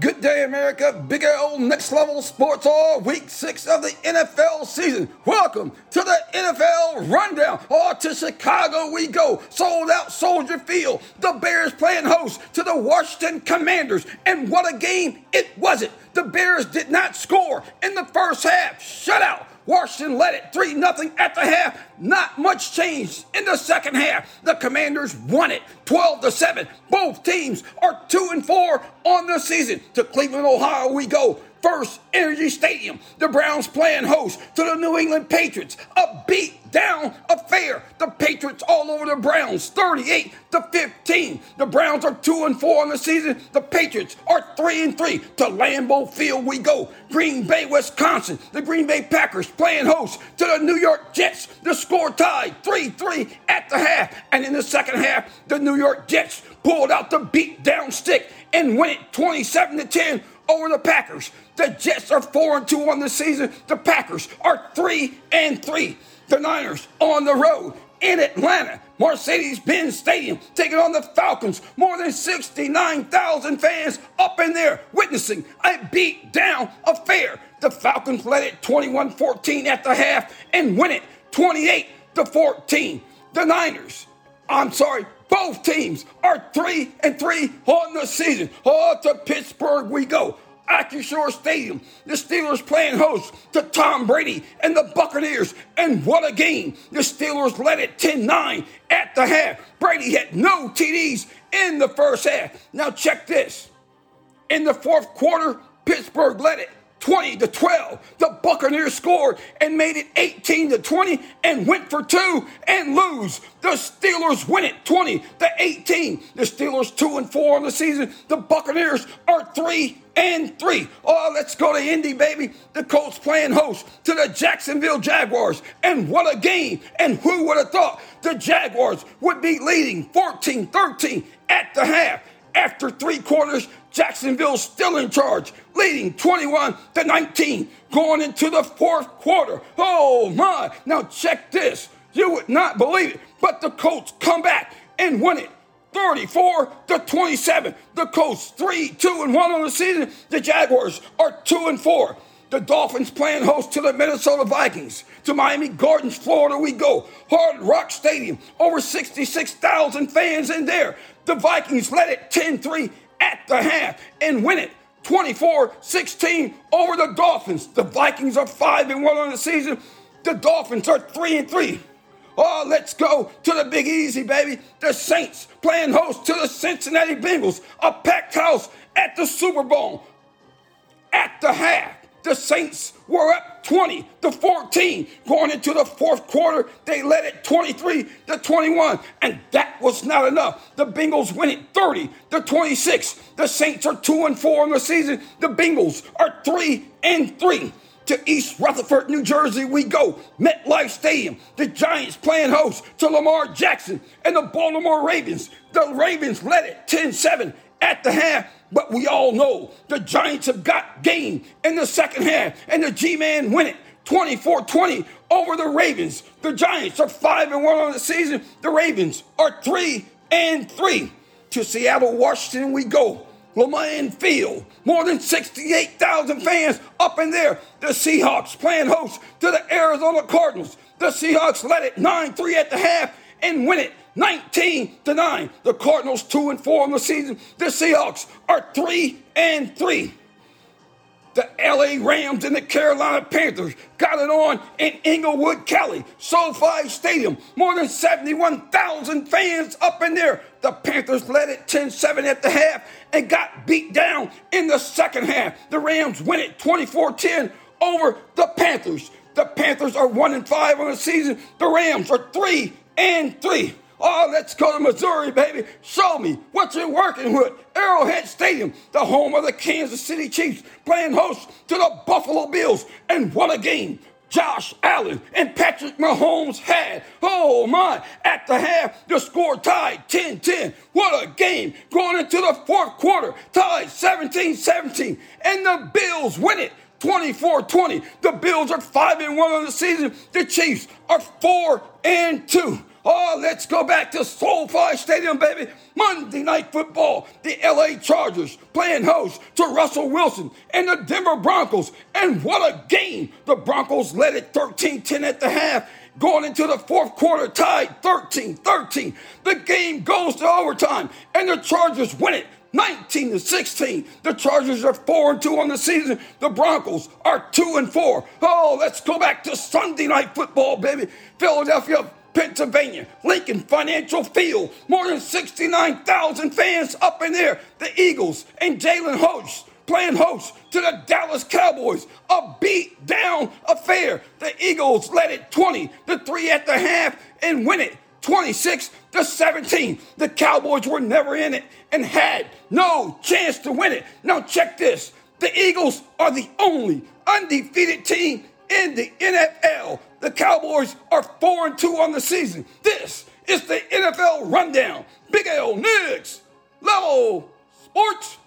Good day, America. Big old next level sports all week six of the NFL season. Welcome to the NFL rundown. Oh, to Chicago we go. Sold out Soldier Field. The Bears playing host to the Washington Commanders. And what a game it wasn't. The Bears did not score in the first half. Shutout. Washington led it 3 0 at the half. Not much changed in the second half. The Commanders won it 12 to 7. Both teams are 2 and 4 on the season. To Cleveland, Ohio, we go. First Energy Stadium. The Browns playing host to the New England Patriots. A beat down affair. The Patriots all over the Browns, 38 to 15. The Browns are 2 and 4 on the season. The Patriots are 3 and 3. To Lambeau Field we go. Green Bay, Wisconsin. The Green Bay Packers playing host to the New York Jets. The score tied 3 3 at the half. And in the second half, the New York Jets pulled out the beat down stick and went 27 to 10 over the Packers. The Jets are 4 and 2 on the season. The Packers are 3 and 3. The Niners on the road in Atlanta, Mercedes Benz Stadium, taking on the Falcons. More than 69,000 fans up in there witnessing a beat down affair. The Falcons led it 21 14 at the half and win it 28 to 14. The Niners, I'm sorry, both teams are three and three on the season. Oh, to Pittsburgh we go. Acrisure Stadium. The Steelers playing host to Tom Brady and the Buccaneers. And what a game. The Steelers led it 10 9 at the half. Brady had no TDs in the first half. Now, check this. In the fourth quarter, Pittsburgh led it 20 to 12. The Buccaneers scored and made it 18 to 20 and went for two and lose. The Steelers win it 20 to 18. The Steelers 2 and 4 on the season. The Buccaneers are 3 and 3. Oh, let's go to Indy, baby. The Colts playing host to the Jacksonville Jaguars. And what a game. And who would have thought the Jaguars would be leading 14 13 at the half? After three quarters, Jacksonville still in charge, leading 21 to 19, going into the fourth quarter. Oh my! Now check this. You would not believe it, but the Colts come back and win it 34 to 27. The Colts 3 2 and 1 on the season. The Jaguars are 2 and 4. The Dolphins playing host to the Minnesota Vikings. To Miami Gardens, Florida, we go. Hard Rock Stadium, over 66,000 fans in there. The Vikings led it 10 3 at the half and win it 24 16 over the Dolphins. The Vikings are 5 and 1 on the season. The Dolphins are 3 and 3. Oh, let's go to the Big Easy, baby. The Saints playing host to the Cincinnati Bengals. A packed house at the Super Bowl. At the half, the Saints were up 20 to 14. Going into the fourth quarter, they led it 23 to 21. And that was not enough. The Bengals win it 30 to 26. The Saints are 2 and 4 in the season. The Bengals are 3 and 3 to East Rutherford, New Jersey, we go. MetLife Stadium. The Giants playing host to Lamar Jackson and the Baltimore Ravens. The Ravens led it 10 7 at the half, but we all know the Giants have got game in the second half, and the G Man win it 24 20 over the Ravens. The Giants are 5 and 1 on the season. The Ravens are 3 and 3. To Seattle, Washington, we go. Lambeau Field. More than 68,000 fans up in there. The Seahawks playing host to the Arizona Cardinals. The Seahawks led it 9 3 at the half and win it 19 to 9. The Cardinals 2 and 4 on the season. The Seahawks are 3 and 3. The LA Rams and the Carolina Panthers got it on in Inglewood, Cali, SoFi Stadium. More than 71,000 fans up in there. The Panthers led it 10 7 at the half and got beat down in the second half. The Rams win it 24 10 over the Panthers. The Panthers are 1 and 5 on the season. The Rams are 3 and 3. Oh, let's go to Missouri, baby. Show me what you're working with. Arrowhead Stadium, the home of the Kansas City Chiefs, playing host to the Buffalo Bills. And what a game! Josh Allen and Patrick Mahomes had. Oh my, at the half, the score tied 10 10. What a game! Going into the fourth quarter, tied 17 17. And the Bills win it 24 20. The Bills are 5 and 1 on the season. The Chiefs are 4 and 2. Oh, let's go back to SoFi Stadium, baby. Monday Night Football. The LA Chargers playing host to Russell Wilson and the Denver Broncos. And what a game! The Broncos led it 13 10 at the half. Going into the fourth quarter, tied 13 13. The game goes to overtime, and the Chargers win it 19 to 16. The Chargers are 4 and 2 on the season. The Broncos are 2 and 4. Oh, let's go back to Sunday night football, baby. Philadelphia Pennsylvania, Lincoln Financial Field, more than 69,000 fans up in there. The Eagles and Jalen Hurts playing host to the Dallas Cowboys. A beat down affair. The Eagles led it 20 to 3 at the half and win it 26 to 17. The Cowboys were never in it and had no chance to win it. Now check this. The Eagles are the only undefeated team in the NFL. The Cowboys are 4 and 2 on the season. This is the NFL rundown. Big L Nix, Level Sports